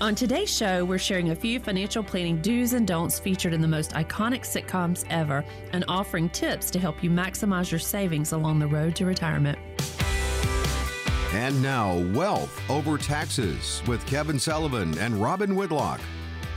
On today's show, we're sharing a few financial planning do's and don'ts featured in the most iconic sitcoms ever and offering tips to help you maximize your savings along the road to retirement. And now, Wealth Over Taxes with Kevin Sullivan and Robin Whitlock.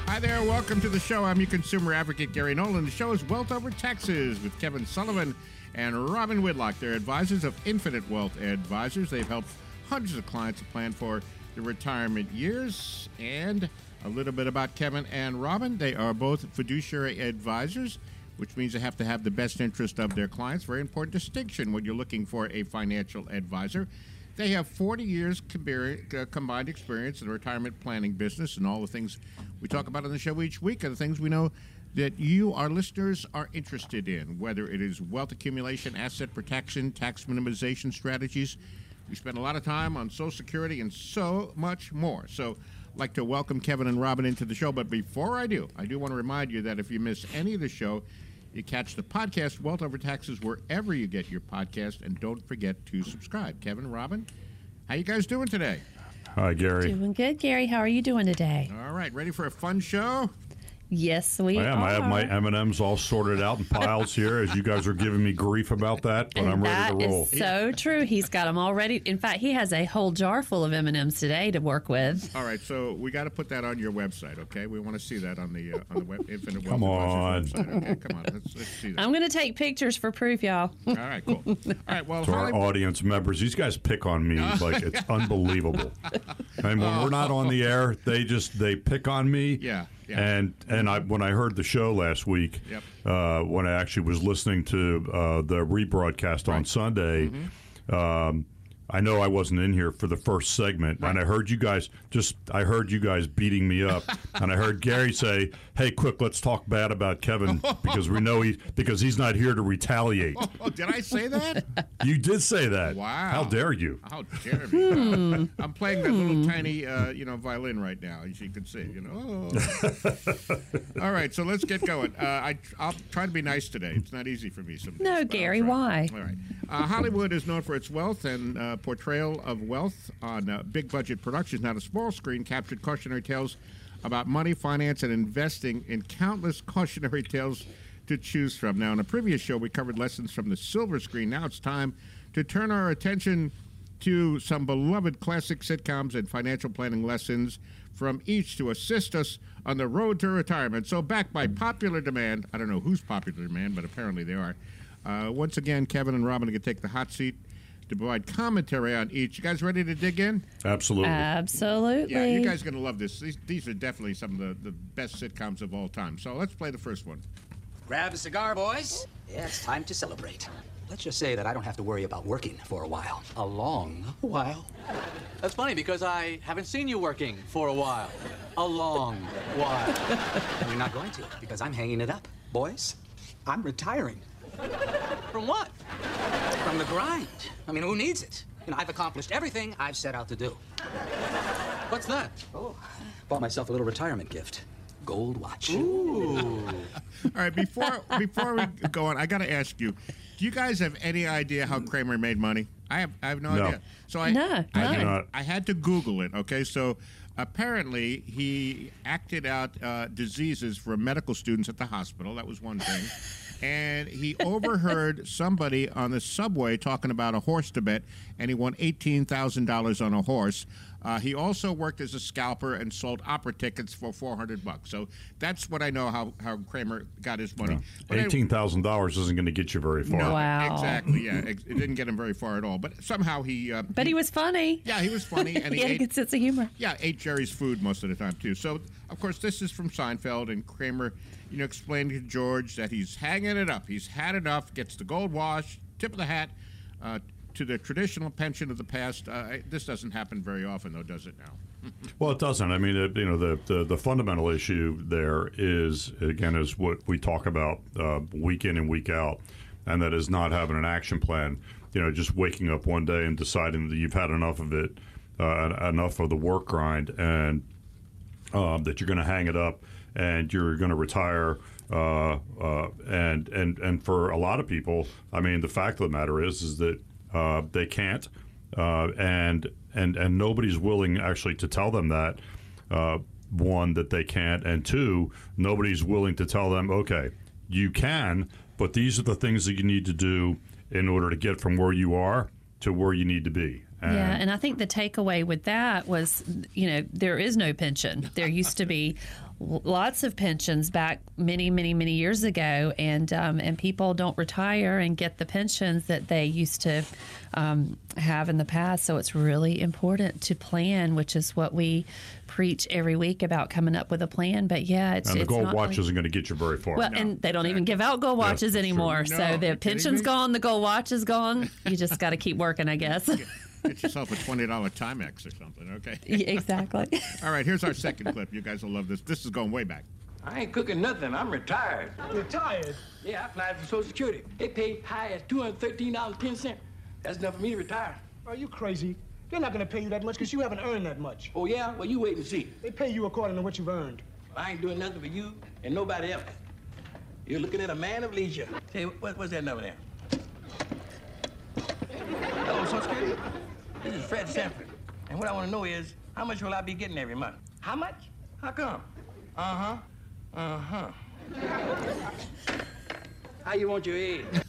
Hi there, welcome to the show. I'm your consumer advocate, Gary Nolan. The show is Wealth Over Taxes with Kevin Sullivan and Robin Whitlock. They're advisors of Infinite Wealth Advisors. They've helped hundreds of clients to plan for the retirement years. And a little bit about Kevin and Robin. They are both fiduciary advisors, which means they have to have the best interest of their clients. Very important distinction when you're looking for a financial advisor. They have 40 years uh, combined experience in the retirement planning business, and all the things we talk about on the show each week are the things we know that you, our listeners, are interested in, whether it is wealth accumulation, asset protection, tax minimization strategies. We spend a lot of time on Social Security and so much more. So, I'd like to welcome Kevin and Robin into the show. But before I do, I do want to remind you that if you miss any of the show, you catch the podcast Wealth Over Taxes wherever you get your podcast, and don't forget to subscribe. Kevin, Robin, how you guys doing today? Hi, Gary. Doing good, Gary. How are you doing today? All right, ready for a fun show? Yes, we I am. are. I have my M and M's all sorted out in piles here, as you guys are giving me grief about that, but and I'm ready to roll. That is so true. He's got them all ready. In fact, he has a whole jar full of M and M's today to work with. All right, so we got to put that on your website, okay? We want to see that on the uh, on the web, Infinite Come on. website. Okay, come on, let's, let's see that. I'm going to take pictures for proof, y'all. All right, cool. All right, well, to our Hollywood- audience members, these guys pick on me like it's unbelievable. And when we're not on the air, they just they pick on me. Yeah, yeah. And and I when I heard the show last week, Yep. uh, when I actually was listening to uh, the rebroadcast on Sunday. Mm-hmm. Um, I know I wasn't in here for the first segment, and I heard you guys just. I heard you guys beating me up, and I heard Gary say, "Hey, quick, let's talk bad about Kevin because we know he because he's not here to retaliate." Oh, did I say that? You did say that. Wow. How dare you? How dare me? I'm playing that little tiny, uh, you know, violin right now, as you can see. You know. Oh. All right, so let's get going. Uh, I, I'll try to be nice today. It's not easy for me sometimes. No, Gary, why? All right. Uh, Hollywood is known for its wealth and uh, portrayal of wealth on uh, big budget productions. Now, the small screen captured cautionary tales about money, finance, and investing in countless cautionary tales to choose from. Now, in a previous show, we covered lessons from the silver screen. Now it's time to turn our attention to some beloved classic sitcoms and financial planning lessons from each to assist us on the road to retirement. So, back by popular demand, I don't know who's popular demand, but apparently they are. Uh, once again, Kevin and Robin are going to take the hot seat to provide commentary on each. You guys ready to dig in? Absolutely. Absolutely. Yeah, you guys are going to love this. These, these are definitely some of the, the best sitcoms of all time. So, let's play the first one. Grab a cigar, boys. Yeah, it's time to celebrate. Let's just say that I don't have to worry about working for a while. A long while. That's funny because I haven't seen you working for a while. A long while. And you're not going to, because I'm hanging it up. Boys, I'm retiring From what? From the grind. I mean, who needs it? You know, I've accomplished everything I've set out to do. What's that? Oh, bought myself a little retirement gift. Gold watch. Ooh. All right, before before we go on, I got to ask you: Do you guys have any idea how Kramer made money? I have I have no, No. idea. So I No, I, no. had. I had to Google it. Okay, so apparently he acted out uh, diseases for medical students at the hospital. That was one thing. And he overheard somebody on the subway talking about a horse to bet, and he won eighteen thousand dollars on a horse. Uh, he also worked as a scalper and sold opera tickets for four hundred bucks. So that's what I know how, how Kramer got his money. But Eighteen thousand dollars isn't going to get you very far. no, Wow. exactly. Yeah, it didn't get him very far at all. But somehow he. Uh, But he was funny. Yeah, he was funny, and he he, had a good sense of humor. yeah ate Jerry's food most of the time too. So of course this is from Seinfeld, and Kramer, you know, explained to George that he's hanging it up. He's had enough. Gets the gold wash, tip of the hat. Uh, to the traditional pension of the past, uh, this doesn't happen very often, though, does it now? Well, it doesn't. I mean, it, you know, the, the the fundamental issue there is again is what we talk about uh, week in and week out, and that is not having an action plan. You know, just waking up one day and deciding that you've had enough of it, uh, enough of the work grind, and um, that you're going to hang it up and you're going to retire. Uh, uh, and and and for a lot of people, I mean, the fact of the matter is is that uh, they can't, uh, and and and nobody's willing actually to tell them that. uh, one that they can't, and two, nobody's willing to tell them, okay, you can, but these are the things that you need to do in order to get from where you are to where you need to be. And Yeah, and I think the takeaway with that was, you know, there is no pension. There used to be lots of pensions back many, many, many years ago, and um, and people don't retire and get the pensions that they used to um, have in the past. So it's really important to plan, which is what we preach every week about coming up with a plan. But yeah, it's and the it's gold watch isn't going to get you very far. well, and they don't even give out gold watches anymore. No, so the pension's gone, the gold watch is gone. You just got to keep working, I guess. Get yourself a $20 Timex or something, okay? Yeah, exactly. All right, here's our second clip. You guys will love this. This is going way back. I ain't cooking nothing. I'm retired. Retired? Yeah, I applied for Social Security. They pay high as $213.10. That's enough for me to retire. Are you crazy? They're not gonna pay you that much because you haven't earned that much. Oh, yeah? Well, you wait and see. They pay you according to what you've earned. I ain't doing nothing for you and nobody else. You're looking at a man of leisure. Say, what, what's that number there? Hello, Social Security? This is Fred Sanford. And what I want to know is, how much will I be getting every month? How much? How come? Uh-huh. Uh-huh. How you want your egg?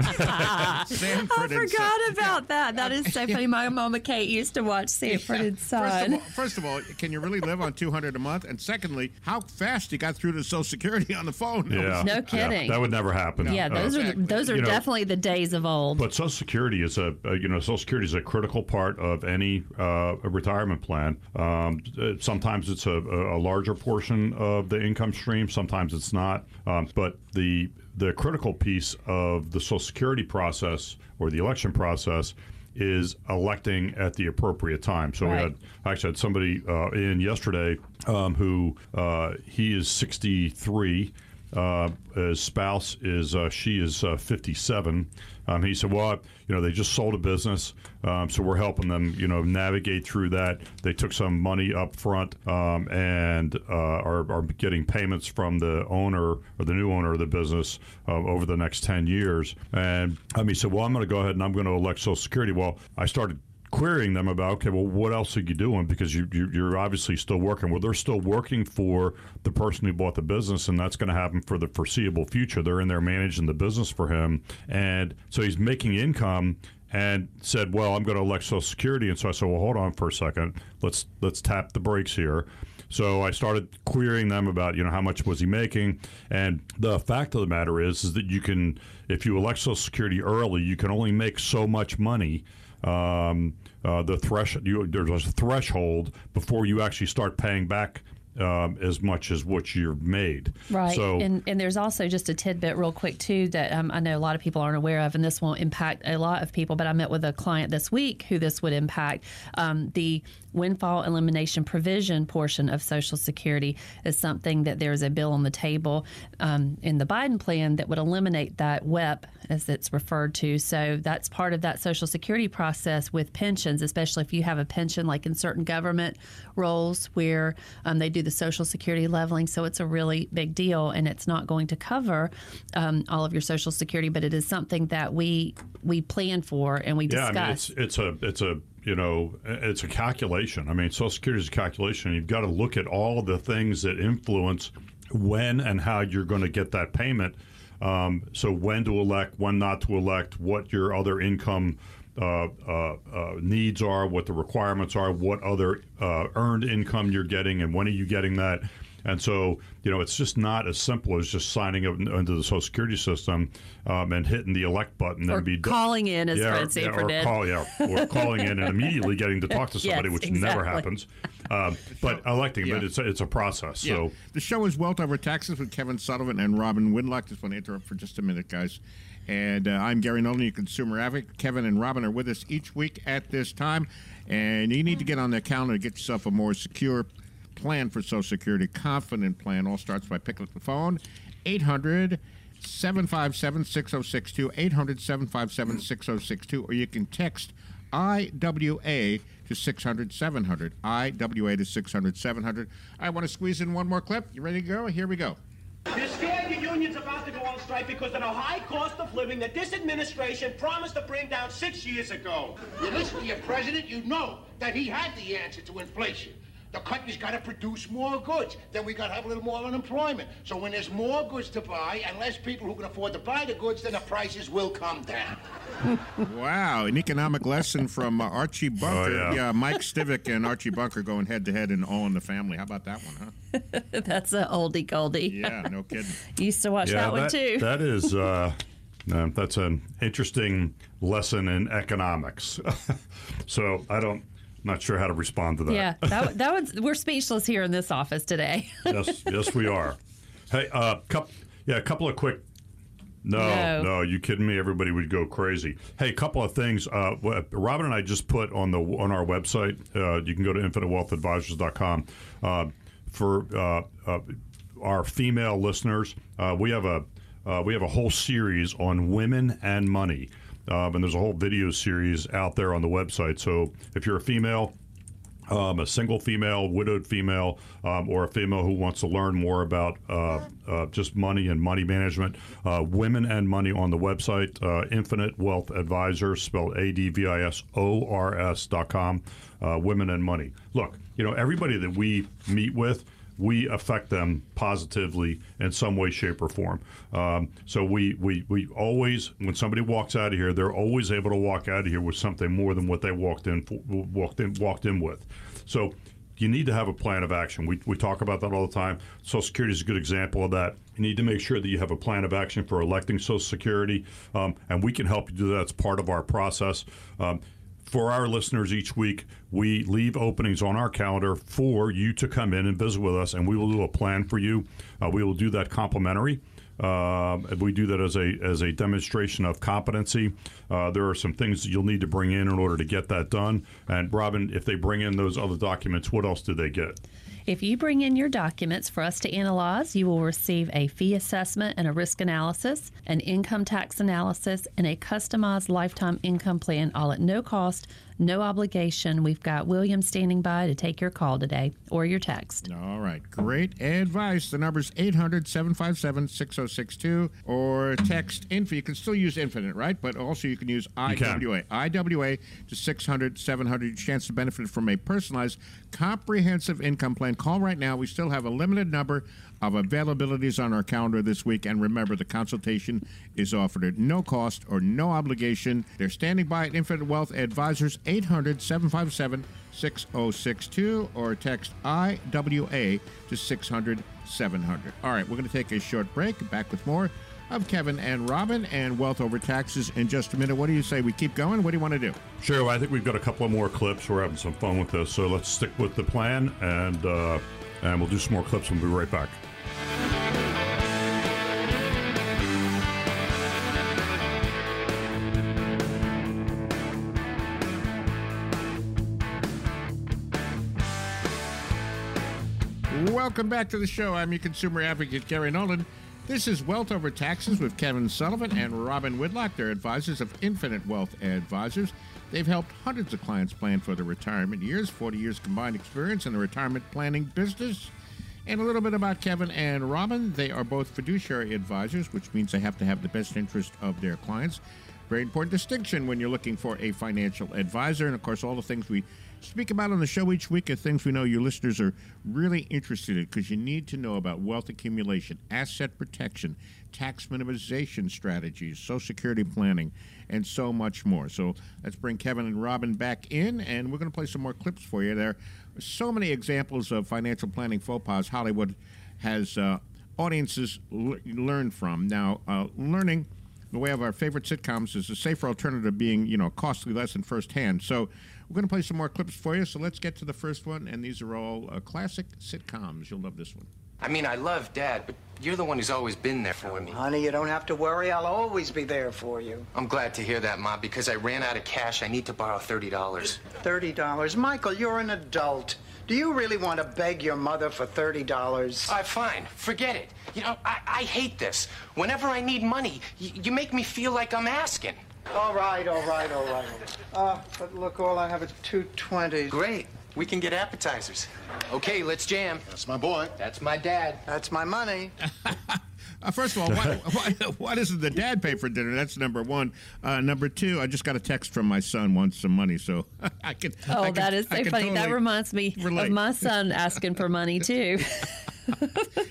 Sanford I forgot Son. about that. That is so funny. My mama Kate used to watch Sanford and First of, Son. all, first of all, can you really live on 200 a month? And secondly, how fast you got through to Social Security on the phone? yeah, No yeah, kidding. that would never happen. Yeah, those Uh, are Exactly. those are You know, definitely the days of old. But Social Security is a, uh, you know Social Security is a critical part of any uh, retirement plan. Um, uh, sometimes it's a, a larger portion of the income stream. Sometimes it's not. Um, but the the critical piece of the Social Security process or the election process is electing at the appropriate time. So we Right. had actually had somebody uh, in yesterday um, who uh, he is 63. Uh, his spouse is uh, she is uh, 57. Um, he said, "Well, you know, they just sold a business, um, so we're helping them, you know, navigate through that. They took some money up front um, and uh, are, are getting payments from the owner or the new owner of the business uh, over the next 10 years." And um, he said, "Well, I'm going to go ahead and I'm going to elect Social Security." Well, I started querying them about okay well what else are you doing? Because you, you you're obviously still working. Well they're still working for the person who bought the business and that's going to happen for the foreseeable future. They're in there managing the business for him. And so he's making income and said well i'm going to elect social security. And so i said well hold on for a second. Let's let's tap the brakes here. So I started querying them about, you know, how much was he making, and the fact of the matter is, is that you can, if you elect Social Security early, you can only make so much money. Um, uh, the thresh, there's a threshold before you actually start paying back um, as much as what you've made. Right. So and, and there's also just a tidbit, real quick, too, that um, I know a lot of people aren't aware of, and this won't impact a lot of people. But I met with a client this week who this would impact. Um, the windfall elimination provision portion of Social Security is something that there is a bill on the table um, in the Biden plan that would eliminate that WEP, as it's referred to. So that's part of that Social Security process with pensions, especially if you have a pension like in certain government roles where um, they do the Social Security leveling. So it's a really big deal, and it's not going to cover um, all of your Social Security, but it is something that we we plan for and we Yeah, discuss. I mean, it's it's a it's a you know it's a calculation. I mean, Social Security is a calculation. You've got to look at all the things that influence when and how you're going to get that payment. Um, so when to elect, when not to elect, what your other income uh, uh, uh, needs are, what the requirements are, what other uh, earned income you're getting, and when are you getting that. And so, you know, it's just not as simple as just signing up into the Social Security system um, and hitting the elect button or and be done. calling in, as Yeah, Fred yeah, Sanford or did. call, yeah, or calling in and immediately getting to talk to somebody, Yes, which never happens. Um, but electing, but it's a, it's a process. Yeah. So the show is Wealth Over Taxes with Kevin Sullivan and Robin Whitlock. Just want to interrupt for just a minute, guys. And uh, I'm Gary Nolan, your consumer advocate. Kevin and Robin are with us each week at this time. And you need to get on the calendar to get yourself a more secure plan for Social Security, confident plan. All starts by picking up the phone, 800 757 6062, 800 757 6062, or you can text IWA to 600 700. IWA to 600 700. I want to squeeze in one more clip. You ready to go? Here we go. You're scared your union's about to go on strike because of the high cost of living that this administration promised to bring down six years ago. You listen to your president, you know that he had the answer to inflation. The country's got to produce more goods. Then we got to have a little more unemployment. So when there's more goods to buy and less people who can afford to buy the goods, then the prices will come down. Wow, an economic lesson from uh, Archie Bunker. Oh, yeah. Mike Stivic and Archie Bunker going head to head in All in the Family. How about that one, huh? That's a oldie goldie. Yeah, no kidding. Used to watch that, one too. That is, uh, uh, that's an interesting lesson in economics. so I don't, not sure how to respond to that. yeah, that, that was. We're speechless here in this office today. yes, yes, we are. Hey, uh, couple, yeah, a couple of quick. No, No. no, you kidding me? Everybody would go crazy. Hey, a couple of things. Uh, Robin and I just put on the on our website. Uh, you can go to infinitewealthadvisors.com uh, for uh, uh, our female listeners. Uh, we have a uh, we have a whole series on women and money, um, and there's a whole video series out there on the website. So if you're a female, um, a single female, widowed female, um, or a female who wants to learn more about uh, uh, just money and money management, uh, Women and Money on the website, uh, Infinite Wealth Advisors, spelled A D V I S O R S dot com, uh, Women and Money. Look, you know, everybody that we meet with, we affect them positively in some way, shape, or form. Um, so we, we we always, when somebody walks out of here, they're always able to walk out of here with something more than what they walked in walked in walked in with. So you need to have a plan of action. We, we talk about that all the time. Social Security is a good example of that. You need to make sure that you have a plan of action for electing Social Security, um, and we can help you do that. It's part of our process. Um, for our listeners each week, we leave openings on our calendar for you to come in and visit with us, and we will do a plan for you. Uh, we will do that complimentary. And we do that as a as a demonstration of competency. Uh, there are some things you'll need to bring in in order to get that done. And Robin, if they bring in those other documents, what else do they get? If you bring in your documents for us to analyze, you will receive a fee assessment and a risk analysis, an income tax analysis, and a customized lifetime income plan, all at no cost, no obligation. We've got William standing by to take your call today or your text. All right, great advice. The number's 800 757 6062 or text info. You can still use Infinite, right? But also you can use can. IWA. IWA to 600 700. Chance to benefit from a personalized, comprehensive income plan. Call right now. We still have a limited number of availabilities on our calendar this week. And remember, the consultation is offered at no cost or no obligation. They're standing by at Infinite Wealth Advisors, 800 757 6062, or text IWA to 600 700. All right, we're going to take a short break. Back with more of Kevin and Robin and Wealth Over Taxes in just a minute. What do you say? We keep going? What do you want to do? Sure. I think we've got a couple of more clips. We're having some fun with this, so let's stick with the plan, and uh, and we'll do some more clips. We'll be right back. Welcome back to the show. I'm your consumer advocate, Gary Nolan. This is Wealth Over Taxes with Kevin Sullivan and Robin Whitlock. They're advisors of Infinite Wealth Advisors. They've helped hundreds of clients plan for their retirement years, 40 years combined experience in the retirement planning business. And a little bit about Kevin and Robin. They are both fiduciary advisors, which means they have to have the best interest of their clients. Very important distinction when you're looking for a financial advisor. And of course, all the things we speak about on the show each week are things we know your listeners are really interested in because you need to know about wealth accumulation, asset protection, tax minimization strategies, Social Security planning, and so much more. So let's bring Kevin and Robin back in, and we're going to play some more clips for you. There so many examples of financial planning faux pas Hollywood has uh, audiences l- learn from. Now, uh, learning the way of our favorite sitcoms is a safer alternative being, you know, costly lesson firsthand. So we're going to play some more clips for you. So let's get to the first one, and these are all uh, classic sitcoms. You'll love this one. I mean, I love Dad, but you're the one who's always been there for me. Honey, you don't have to worry. I'll always be there for you. I'm glad to hear that, Ma, because I ran out of cash. I need to borrow $30. $30. Michael, you're an adult. Do you really want to beg your mother for $30? All right, fine. Forget it. You know, I, I hate this. Whenever I need money, you make me feel like I'm asking. All right, all right, all right. Uh, but look, all I have is 220. Great. We can get appetizers. Okay, let's jam. That's my boy. That's my dad. That's my money. Uh, first of all, why, why, why doesn't the dad pay for dinner? That's number one. Uh, number two, I just got a text from my son wants some money, so I can. Oh, I can, that is so I can funny. that reminds me relate. of my son asking for money too.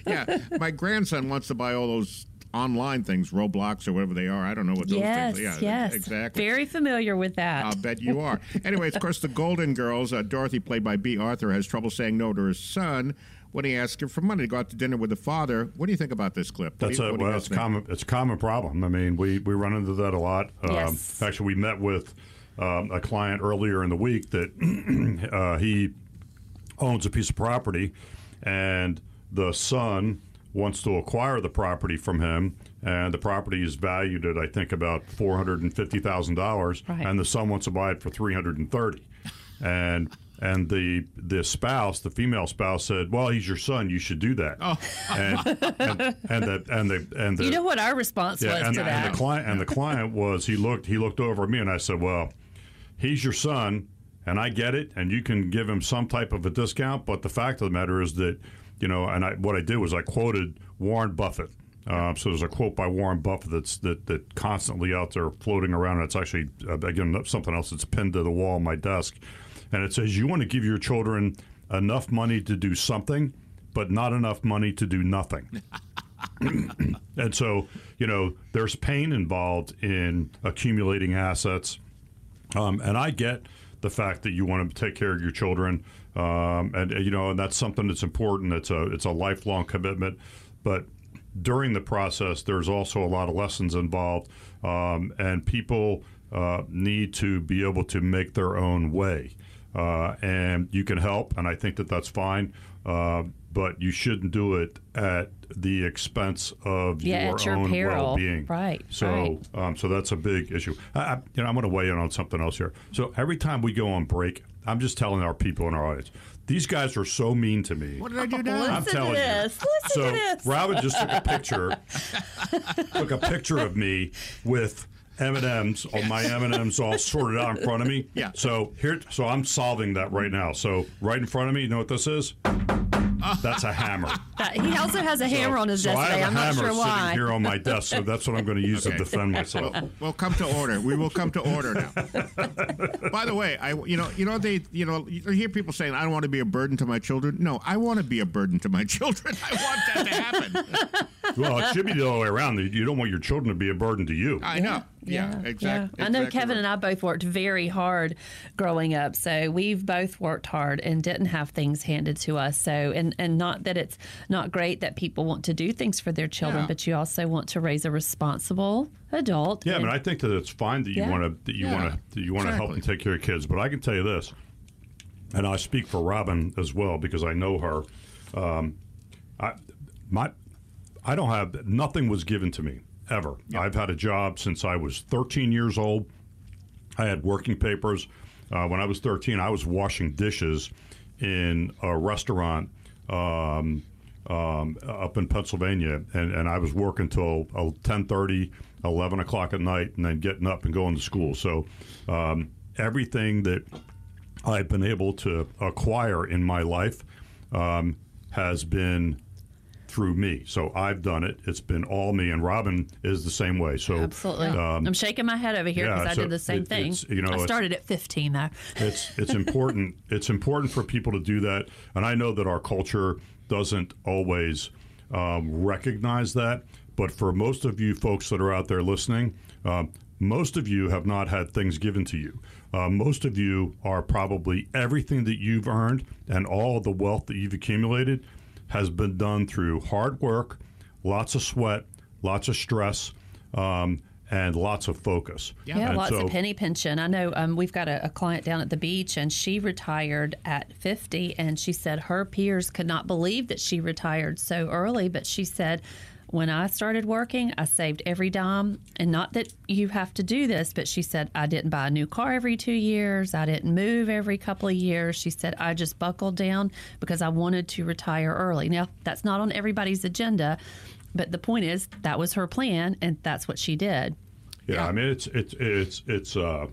yeah, my grandson wants to buy all those online things, Roblox or whatever they are. I don't know what those yes, things. Yeah, yes, exactly. Very familiar with that. I'll bet you are. anyway, of course, the Golden Girls, uh, Dorothy, played by Bea Arthur, has trouble saying no to her son when he asks her for money to go out to dinner with the father. What do you think about this clip? That's do you- a what do you well, guys it's common. It's a common problem. I mean, we we run into that a lot. Yes. Um, actually, we met with um, a client earlier in the week that uh, he owns a piece of property, and the son wants to acquire the property from him, and the property is valued at I think about four hundred and fifty thousand dollars, and the son wants to buy it for three hundred and thirty, and. And the the spouse, the female spouse, said, "Well, he's your son. You should do that." Oh. and, and, and the and the and the you know what our response was and, to and that? the client and the client was he looked he looked over at me and I said, "Well, he's your son, and I get it, and you can give him some type of a discount, but the fact of the matter is that, you know, and I what I did was I quoted Warren Buffett." Um, so there's a quote by Warren Buffett that's that that constantly out there floating around. And It's actually uh, again something else that's pinned to the wall on my desk, and it says you want to give your children enough money to do something, but not enough money to do nothing. and so, you know, there's pain involved in accumulating assets. Um, and I get the fact that you want to take care of your children, um, and you know, and that's something that's important. It's a it's a lifelong commitment, but during the process, there's also a lot of lessons involved, um, and people uh, need to be able to make their own way, uh, and you can help, and I think that that's fine. Uh, but you shouldn't do it at the expense of Yeah, your at your own peril. well-being. Right, So, right. um, so that's a big issue. I, I, you know, I'm going to weigh in on something else here. So every time we go on break, I'm just telling our people in our audience, these guys are so mean to me. What did I do now? I'm telling to you. this. Listen so to this. Robin just took a picture, took a picture of me with M and M's. All my M and M's all sorted out in front of me. Yeah. So here, so I'm solving that right now. So right in front of me, you know what this is? That's a hammer. He also has a hammer on his so desk I today. have I'm a not hammer sure sitting why. here on my desk, so that's what I'm going to use Okay. to defend myself. We'll come to order. We will come to order now. By the way, I you know you know they you know you hear people saying I don't want to be a burden to my children. No, I want to be a burden to my children. I want that to happen. Well, it should be the other way around. You don't want your children to be a burden to you. I know. Yeah, exactly. I know Kevin and I both worked very hard growing up. So we've both worked hard and didn't have things handed to us. So and and not that it's not great that people want to do things for their children, Yeah. but you also want to raise a responsible adult. Yeah, I and- mean, I think that it's fine that you Yeah. want to that you Yeah, want to that you want to help and take care of kids. But I can tell you this, and I speak for Robin as well because I know her. Um, I my I don't have nothing was given to me ever. I've had a job since I was 13 years old. I had working papers. Uh, when I was 13, I was washing dishes in a restaurant um, um, up in Pennsylvania, and, and I was working till uh, 10:30, 11 o'clock at night, and then getting up and going to school. So um, everything that I've been able to acquire in my life um, has been through me. So I've done it. It's been all me, and Robin is the same way. So Absolutely. um, I'm shaking my head over here yeah, because I so did the same it- thing. you know, I started at 15 though. it's it's important it's important for people to do that and i know that our culture doesn't always um, recognize that but for most of you folks that are out there listening um, most of you have not had things given to you uh, most of you are probably everything that you've earned and all of the wealth that you've accumulated has been done through hard work lots of sweat lots of stress um, and lots of focus Yeah, And lots so- of penny pension. I know um, we've got a, a client down at the beach, and she retired at 50, and she said her peers could not believe that she retired so early. But she said, when I started working, I saved every dime, and not that you have to do this, but she said I didn't buy a new car every two years, I didn't move every couple of years. She said I just buckled down because I wanted to retire early. Now that's not on everybody's agenda. But the point is, that was her plan, and that's what she did. Yeah, I mean it's it's it's it's uh,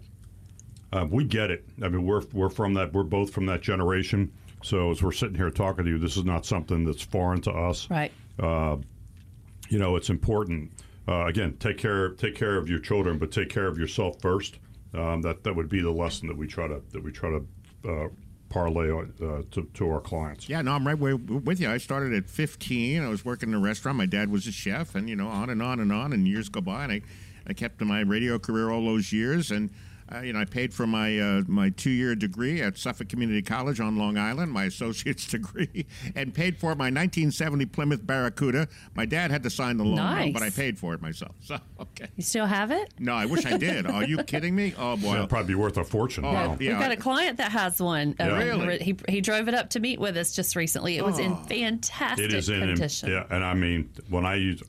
uh, we get it. I mean we're we're from that. We're both from that generation. So as we're sitting here talking to you, this is not something that's foreign to us. Right. Uh, you know, it's important. Uh, again, take care take care of your children, but take care of yourself first. Um, that that would be the lesson that we try to that we try to uh, parlay uh, to, to our clients. Yeah, no, I'm right with you. I started at 15. I was working in a restaurant. My dad was a chef, and you know, on and on and on. And years go by, and I, I kept my radio career all those years, and uh, you know, I paid for my uh, my two year degree at Suffolk Community College on Long Island, my associate's degree, and paid for my 1970 Plymouth Barracuda. My dad had to sign the loan, Nice. but I paid for it myself. So okay. You still have it? No, I wish I did. Are you kidding me? Oh boy, It'd probably be worth a fortune. Oh, now. We've got a client that has one. Yeah. Really? He, he drove it up to meet with us just recently. It was in fantastic It is in, condition. yeah, and I mean when I use,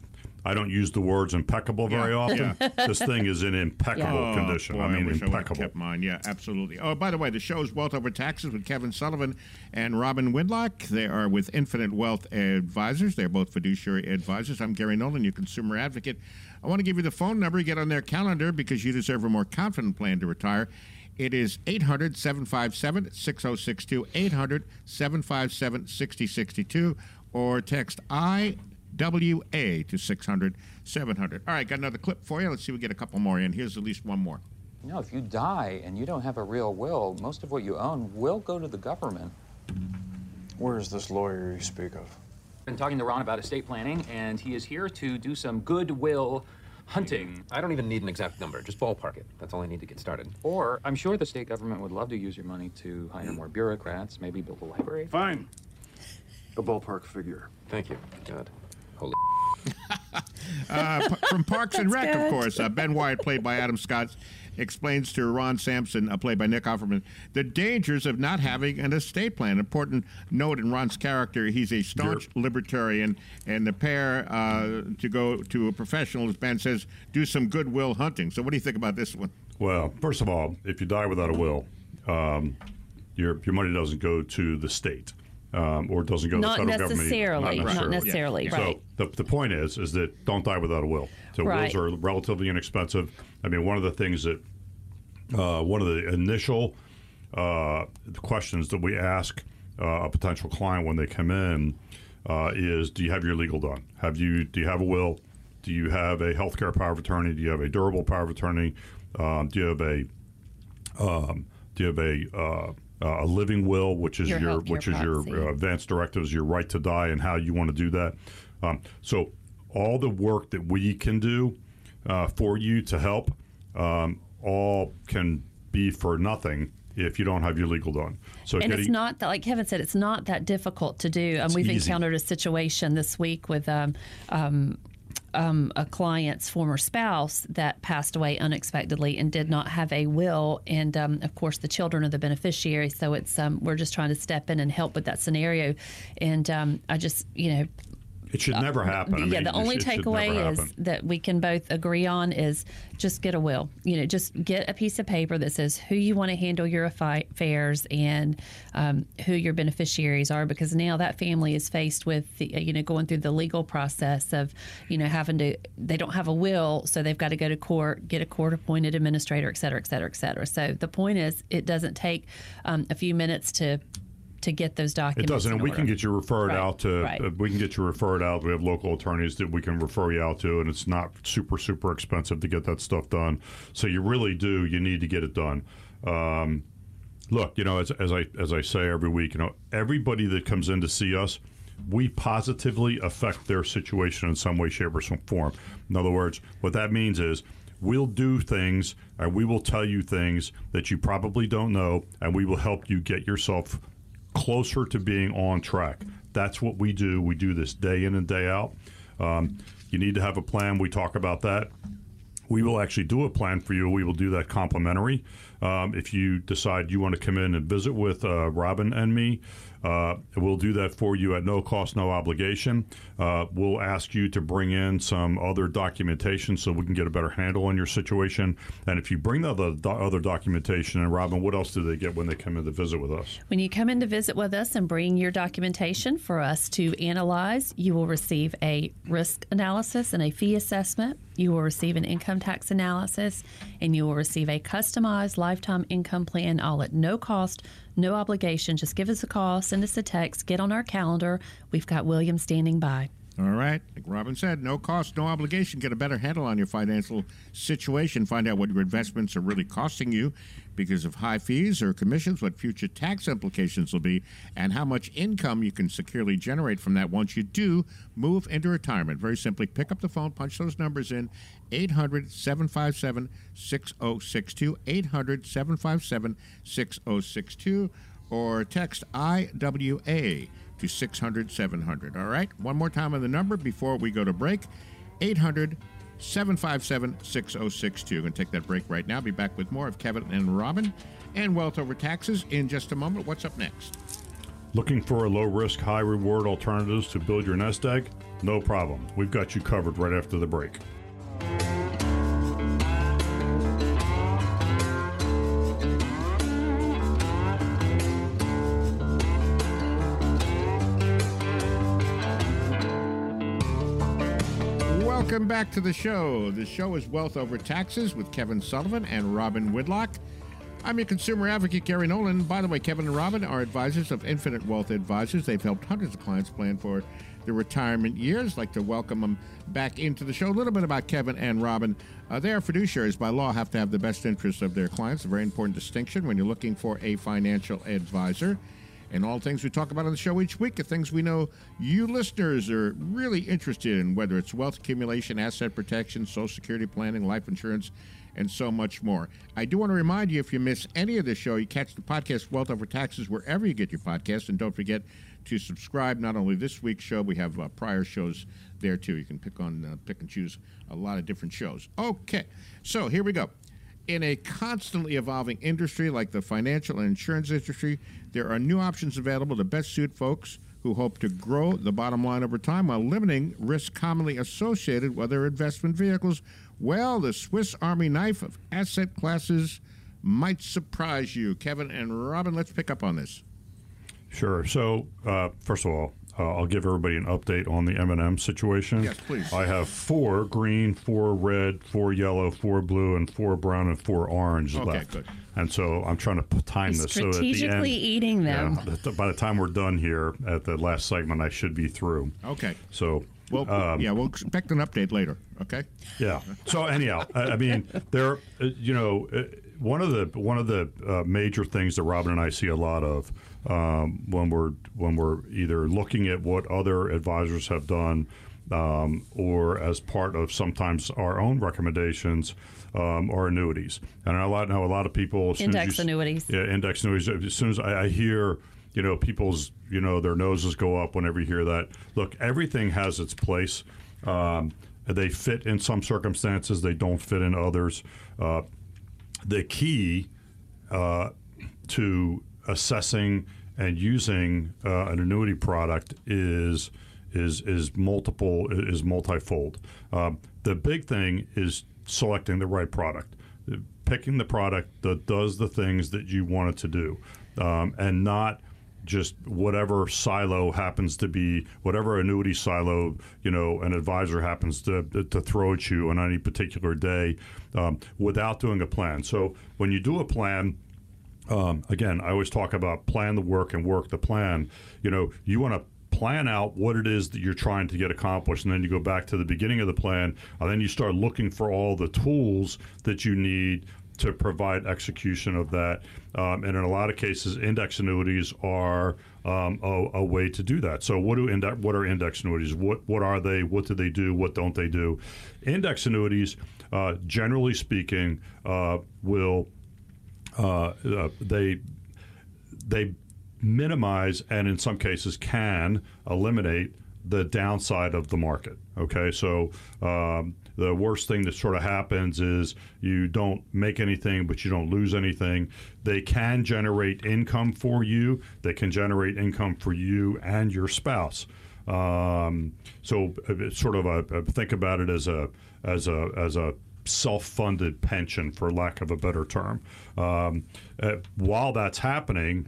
I don't use the words impeccable very Yeah, often. yeah. This thing is in impeccable Oh, condition. boy, I mean I impeccable. kept mine. Yeah, absolutely. Oh, by the way, the show's Wealth Over Taxes with Kevin Sullivan and Robin Whitlock. They are with Infinite Wealth Advisors. They're both fiduciary advisors. I'm Gary Nolan, your consumer advocate. I want to give you the phone number. Get on their calendar because you deserve a more confident plan to retire. It is 800 757 6062, 800 757 6062, or text IWA to 600 700. All right, got another clip for you. Let's see if we get a couple more in. Here's at least one more. You know, if you die and you don't have a real will, most of what you own will go to the government. Where's this lawyer you speak of? Been talking to Ron about estate planning, and he is here to do some goodwill hunting. I don't even need an exact number. Just ballpark it. That's all I need to get started. Or I'm sure the state government would love to use your money to hire more bureaucrats, maybe build a library. Fine. A ballpark figure. Thank you. God. Holy. Uh, p- from Parks and Rec, of course. Uh, ben Wyatt, played by Adam Scott, explains to Ron Swanson, uh, played by Nick Offerman, the dangers of not having an estate plan. Important note in Ron's character, he's a staunch libertarian, and the pair uh, to go to a professional, as Ben says, do some goodwill hunting. So, what do you think about this one? Well, first of all, if you die without a will, um, your your money doesn't go to the state. Um, or it doesn't go Not to the federal necessarily, government. not necessarily, So right. the, the point is, is that don't die without a will. So Right. wills are relatively inexpensive. I mean, one of the things that uh, one of the initial uh, questions that we ask uh, a potential client when they come in uh, is, do you have your legal done? Have you do you have a will? Do you have a healthcare power of attorney? Do you have a durable power of attorney? Um, do you have a um, do you have a uh, a living will, which is Your your, which is your uh, advanced directives, your right to die, and how you want to do that. Um, so all the work that we can do uh, for you to help, um, all can be for nothing if you don't have your legal done. So and it's not that, like Kevin said, it's not that difficult to do. Um, we've easy. encountered a situation this week with um, um, um, a client's former spouse that passed away unexpectedly and did not have a will, and um, of course the children are the beneficiary. So it's um, we're just trying to step in and help with that scenario. And um, I just, you know, it should never happen. I yeah, mean, the only should- it should takeaway is that we can both agree on is just get a will. You know, just get a piece of paper that says who you want to handle your affairs and um, who your beneficiaries are, because now that family is faced with the, you know going through the legal process of you know having to they don't have a will, so they've got to go to court, get a court appointed administrator, et cetera, et cetera, et cetera. So the point is, it doesn't take um, a few minutes to to get those documents. It doesn't, and we order. can get you referred Right, out to. right. Uh, we can get you referred out. We have local attorneys that we can refer you out to, and it's not super super expensive to get that stuff done. So you really do. You need to get it done. Um, look, you know, as, as I as I say every week, you know, everybody that comes in to see us, we positively affect their situation in some way, shape, or form. In other words, what that means is. We'll do things and we will tell you things that you probably don't know, and we will help you get yourself closer to being on track. That's what we do. We do this day in and day out. Um, you need to have a plan. We talk about that. We will actually do a plan for you. We will do that complimentary. Um, if you decide you want to come in and visit with uh, Robin and me, uh, we'll do that for you at no cost, no obligation. Uh, we'll ask you to bring in some other documentation so we can get a better handle on your situation. And if you bring the other, the other documentation, and Robin, what else do they get when they come in to visit with us? When you come in to visit with us and bring your documentation for us to analyze, you will receive a risk analysis and a fee assessment. You will receive an income tax analysis, and you will receive a customized lifetime income plan, all at no cost, no obligation. Just give us a call, send us a text, get on our calendar. We've got William standing by. All right. Like Robin said, no cost, no obligation. Get a better handle on your financial situation. Find out what your investments are really costing you because of high fees or commissions, what future tax implications will be, and how much income you can securely generate from that once you do move into retirement. Very simply, pick up the phone, punch those numbers in 800 757 6062, 800 757 6062, or text IWA to 600 700. All right, one more time on the number before we go to break 800 757 6062. Going to take that break right now. Be back with more of Kevin and Robin and Wealth Over Taxes in just a moment. What's up next? Looking for a low risk, high reward alternatives to build your nest egg? No problem. We've got you covered right after the break. Welcome back to the show. The show is Wealth Over Taxes with Kevin Sullivan and Robin Whitlock. I'm your consumer advocate, Gary Nolan. By the way, Kevin and Robin are advisors of Infinite Wealth Advisors. They've helped hundreds of clients plan for their retirement years. Like to welcome them back into the show. A little bit about Kevin and Robin. Uh, they are fiduciaries by law, have to have the best interests of their clients. A very important distinction when you're looking for a financial advisor. And all things we talk about on the show each week are things we know you listeners are really interested in, whether it's wealth accumulation, asset protection, social security planning, life insurance, and so much more. I do want to remind you if you miss any of the show, you catch the podcast Wealth Over Taxes wherever you get your podcast. And don't forget to subscribe. Not only this week's show, we have uh, prior shows there too. You can pick on, uh, pick and choose a lot of different shows. Okay, so here we go. In a constantly evolving industry like the financial and insurance industry, there are new options available to best suit folks who hope to grow the bottom line over time while limiting risks commonly associated with their investment vehicles. Well, the Swiss Army knife of asset classes might surprise you. Kevin and Robin, let's pick up on this. Sure. So, uh, first of all, uh, I'll give everybody an update on the M&M situation. Yes, please. I have four green, four red, four yellow, four blue, and four brown and four orange Okay, left. good. And so I'm trying to p- time He's this so at the end, strategically eating them. Yeah, by the time we're done here at the last segment, I should be through. Okay. So, Well, um, yeah, we'll expect an update later. Okay. yeah. So anyhow, I, I mean, there, uh, you know, uh, one of the one of the uh, major things that Robin and I see a lot of um, when we're when we're either looking at what other advisors have done. Um, or as part of sometimes our own recommendations, um, are annuities, and I lot- know a lot of people. as soon as Index you annuities. yeah, index annuities. As soon as I, I hear, you know, people's, you know, their noses go up whenever you hear that. Look, everything has its place. Um, they fit in some circumstances. They don't fit in others. Uh, the key uh, to assessing and using uh, an annuity product is is is multiple is multifold. Um, the big thing is selecting the right product, picking the product that does the things that you want it to do, um, and not just whatever silo happens to be, whatever annuity silo you know an advisor happens to to throw at you on any particular day, um, without doing a plan. So when you do a plan, um, again, I always talk about plan the work and work the plan. You know, you want to plan out what it is that you're trying to get accomplished, and then you go back to the beginning of the plan, and then you start looking for all the tools that you need to provide execution of that. Um, and in a lot of cases, index annuities are um, a, a way to do that. So, what do index? What are index annuities? What what are they? What do they do? What don't they do? Index annuities, uh, generally speaking, uh, will uh, uh, they they minimize and in some cases can eliminate the downside of the market. Okay, so um, the worst thing that sort of happens is you don't make anything, but you don't lose anything. They can generate income for you. They can generate income for you and your spouse. Um, so uh, it's sort of a, a think about it as a as a as a self-funded pension, for lack of a better term. Um, uh, while that's happening,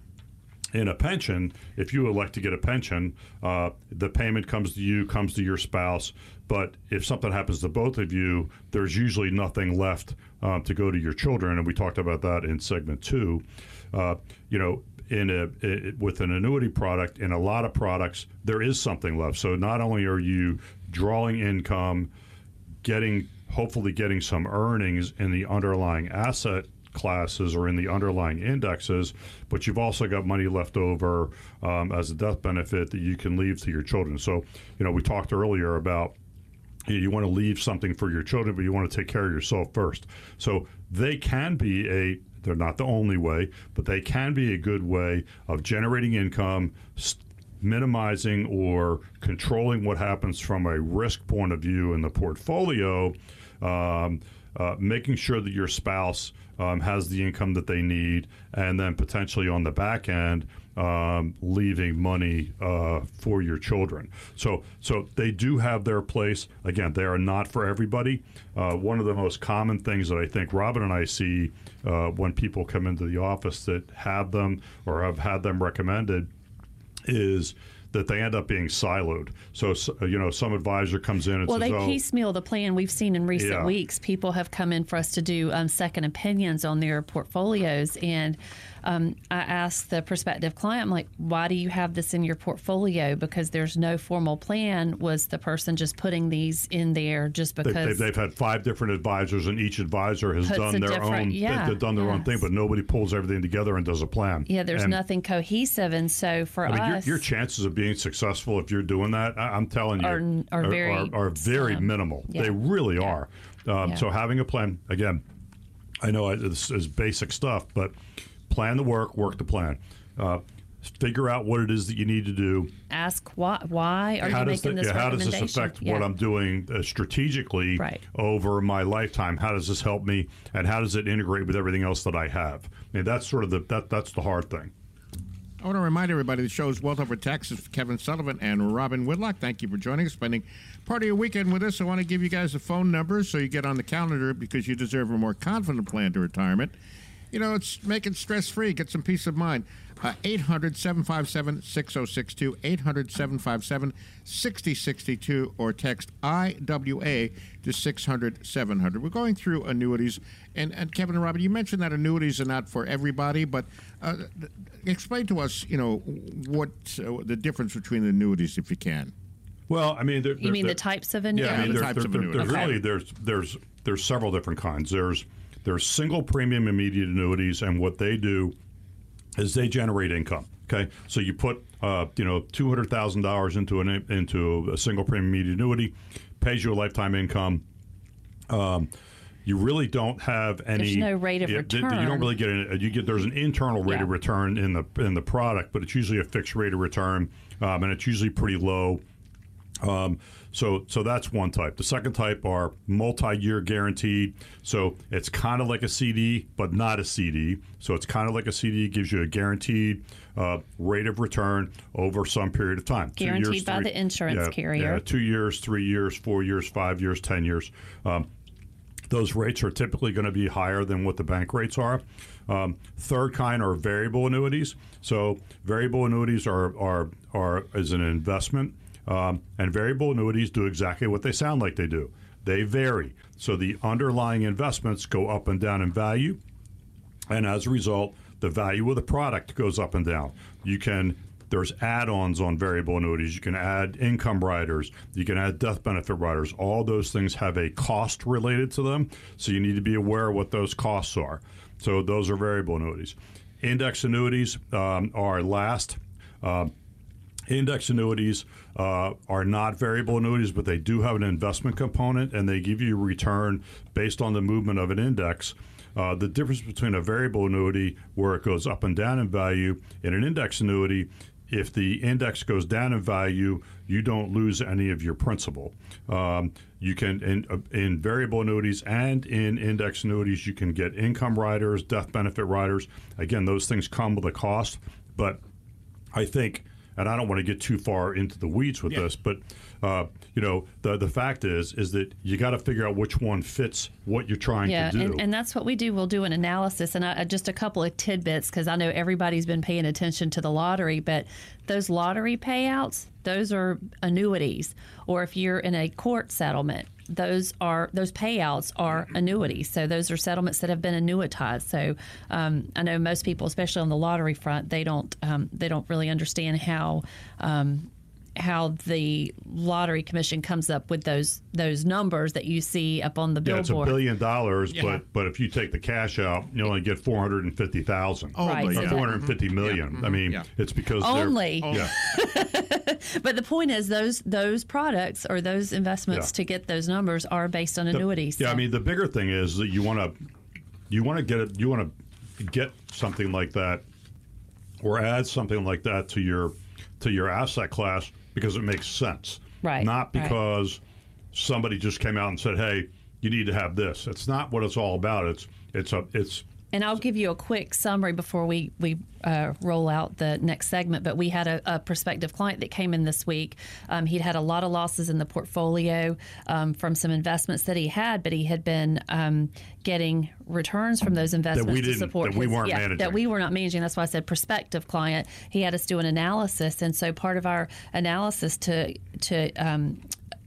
in a pension, if you elect to get a pension, uh, the payment comes to you, comes to your spouse. But if something happens to both of you, there's usually nothing left um, to go to your children, and we talked about that in segment two. Uh, you know, in a i with an annuity product, in a lot of products, there is something left. So not only are you drawing income, getting hopefully getting some earnings in the underlying asset classes or in the underlying indexes, but you've also got money left over um, as a death benefit that you can leave to your children. So, you know, we talked earlier about you, know, you want to leave something for your children, but you want to take care of yourself first. So they can be a they're not the only way, but they can be a good way of generating income, st- minimizing or controlling what happens from a risk point of view in the portfolio, um, uh, making sure that your spouse um, has the income that they need, and then potentially on the back end, um, leaving money uh, for your children. So, so they do have their place. Again, they are not for everybody. Uh, one of the most common things that I think Robin and I see uh, when people come into the office that have them or have had them recommended is that they end up being siloed. So, you know, some advisor comes in and well, says, they "Oh, piecemeal the plan. We've seen in recent Yeah. weeks, people have come in for us to do um, second opinions on their portfolios. And um, I asked the prospective client, I'm like, why do you have this in your portfolio? Because there's no formal plan. Was the person just putting these in there just They, because? they, they've had five different advisors, and each advisor has done their own. yeah, they've done their own thing, but nobody pulls everything together and does a plan. yeah, there's And, nothing cohesive. And so for I mean, your, us, your chances of being successful if you're doing that, I, I'm telling you, Are- are very are, are very slim. minimal. Yeah. They really are. Um, Yeah. So having a plan, again, I know this is basic stuff, but plan the work, work the plan. Uh, figure out what it is that you need to do. ask why, why are how you does making the- this yeah, how does this affect Yeah. what I'm doing uh, strategically Right. over my lifetime? How does this help me, and how does it integrate with everything else that I have? I mean, that's sort of the that that's the hard thing. I want to remind everybody the show is Wealth Over Taxes with Kevin Sullivan and Robin Whitlock. Thank you for joining us, spending part of your weekend with us. I want to give you guys the phone numbers so you get on the calendar because you deserve a more confident plan to retirement. You know, it's make it stress free, get some peace of mind. Uh, 800 757 6062, 800 757 6062, or text IWA to 600 700. We're going through annuities. And, and Kevin and Robin, you mentioned that annuities are not for everybody, but uh, explain to us, you know, what uh, the difference between the annuities, if you can. Well, I mean, there, You there- mean the types of Yeah, I annuities? mean, the types of annuities. there's Okay. really there's there's there's several different kinds. There's there's single premium immediate annuities, and what they do is they generate income. Okay, so you put uh, you know two hundred thousand dollars into an into a single premium immediate annuity, pays you a lifetime income. Um, you really don't have any. There's no rate of yeah, th- You don't really get an, you get there's an internal rate of return in the in the product, but it's usually a fixed rate of return, um, and it's usually pretty low. Um, so, so that's one type. The second type are multi-year guaranteed. So it's kind of like a CD, but not a CD. So it's kind of like a CD, gives you a guaranteed uh, rate of return over some period of time. Guaranteed years, by three- the insurance yeah, carrier. Yeah, two years, three years, four years, five years, ten years. Um, those rates are typically going to be higher than what the bank rates are. Um, third kind are variable annuities. So variable annuities are are are is an investment, um, and variable annuities do exactly what they sound like they do. They vary. So the underlying investments go up and down in value, and as a result, the value of the product goes up and down. You can there's add-ons on variable annuities. You can add income riders. You can add death benefit riders. All those things have a cost related to them, so you need to be aware of what those costs are. So those are variable annuities. Index annuities um, are last. Um, Index annuities uh, are not variable annuities, but they do have an investment component and they give you a return based on the movement of an index. Uh, the difference between a variable annuity, where it goes up and down in value, and an index annuity, if the index goes down in value, you don't lose any of your principal. Um, you can in, uh, in variable annuities and in index annuities, you can get income riders, death benefit riders. Again, those things come with a cost, but I think, and I don't want to get too far into the weeds with this, but uh, you know, the the fact is, is that you got to figure out which one fits what you're trying yeah, to do. and, and that's what we do. We'll do an analysis and I, just a couple of tidbits because I know everybody's been paying attention to the lottery, but those lottery payouts, those are annuities. Or if you're in a court settlement those are those payouts are annuities. So those are settlements that have been annuitized. So um, I know most people, especially on the lottery front, they don't um, they don't really understand how. Um, how the lottery commission comes up with those those numbers that you see up on the Yeah, it's a billion dollars, Yeah. but but if you take the cash out, you only get four hundred and fifty thousand. Oh, Right, or so that- four hundred and fifty million. Mm-hmm. I mean, it's because Only. Oh. Yeah, But the point is, those those products or those investments Yeah. to get those numbers are based on annuities. Yeah, I mean, the bigger thing is that you want to you want to get it, you want to get something like that or add something like that to your to your asset class because it makes sense. Right, Not right. because somebody just came out and said, "Hey, you need to have this." It's not what it's all about. It's it's a it's And I'll give you a quick summary before we we uh, roll out the next segment. But we had a, a prospective client that came in this week. Um, he'd had a lot of losses in the portfolio um, from some investments that he had, but he had been um, getting returns from those investments to didn't- support that we his- weren't yeah, managing. That we were not managing. That's why I said prospective client. He had us do an analysis, and so part of our analysis to to um,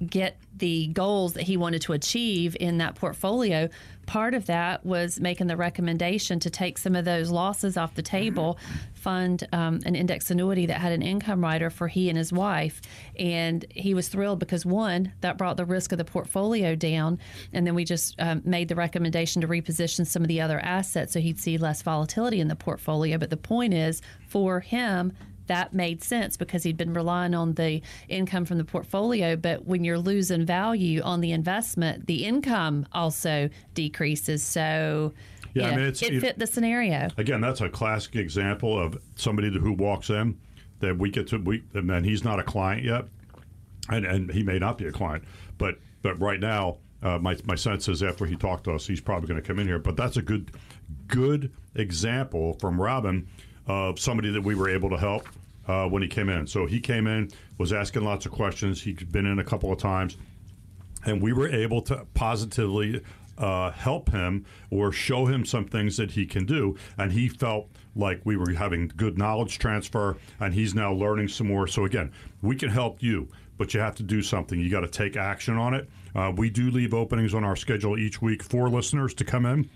get the goals that he wanted to achieve in that portfolio. Part of that was making the recommendation to take some of those losses off the table, fund um, an index annuity that had an income rider for he and his wife. And he was thrilled because, one, that brought the risk of the portfolio down. And then we just um, made the recommendation to reposition some of the other assets so he'd see less volatility in the portfolio. But the point is, for him, that made sense because he'd been relying on the income from the portfolio. But when you're losing value on the investment, the income also decreases. So Yeah, I you know, mean, it's- it it- fit the scenario. Again, that's a classic example of somebody who walks in that we get to we and then he's not a client yet, and and he may not be a client, but but right now. Uh, my, my sense is after he talked to us, he's probably going to come in here. But that's a good good example from Robin of somebody that we were able to help uh, when he came in. So he came in, was asking lots of questions. He'd been in a couple of times and we were able to positively uh, help him or show him some things that he can do and he felt like we were having good knowledge transfer and he's now learning some more so again we can help you but you have to do something you got to take action on it uh, we do leave openings on our schedule each week for listeners to come in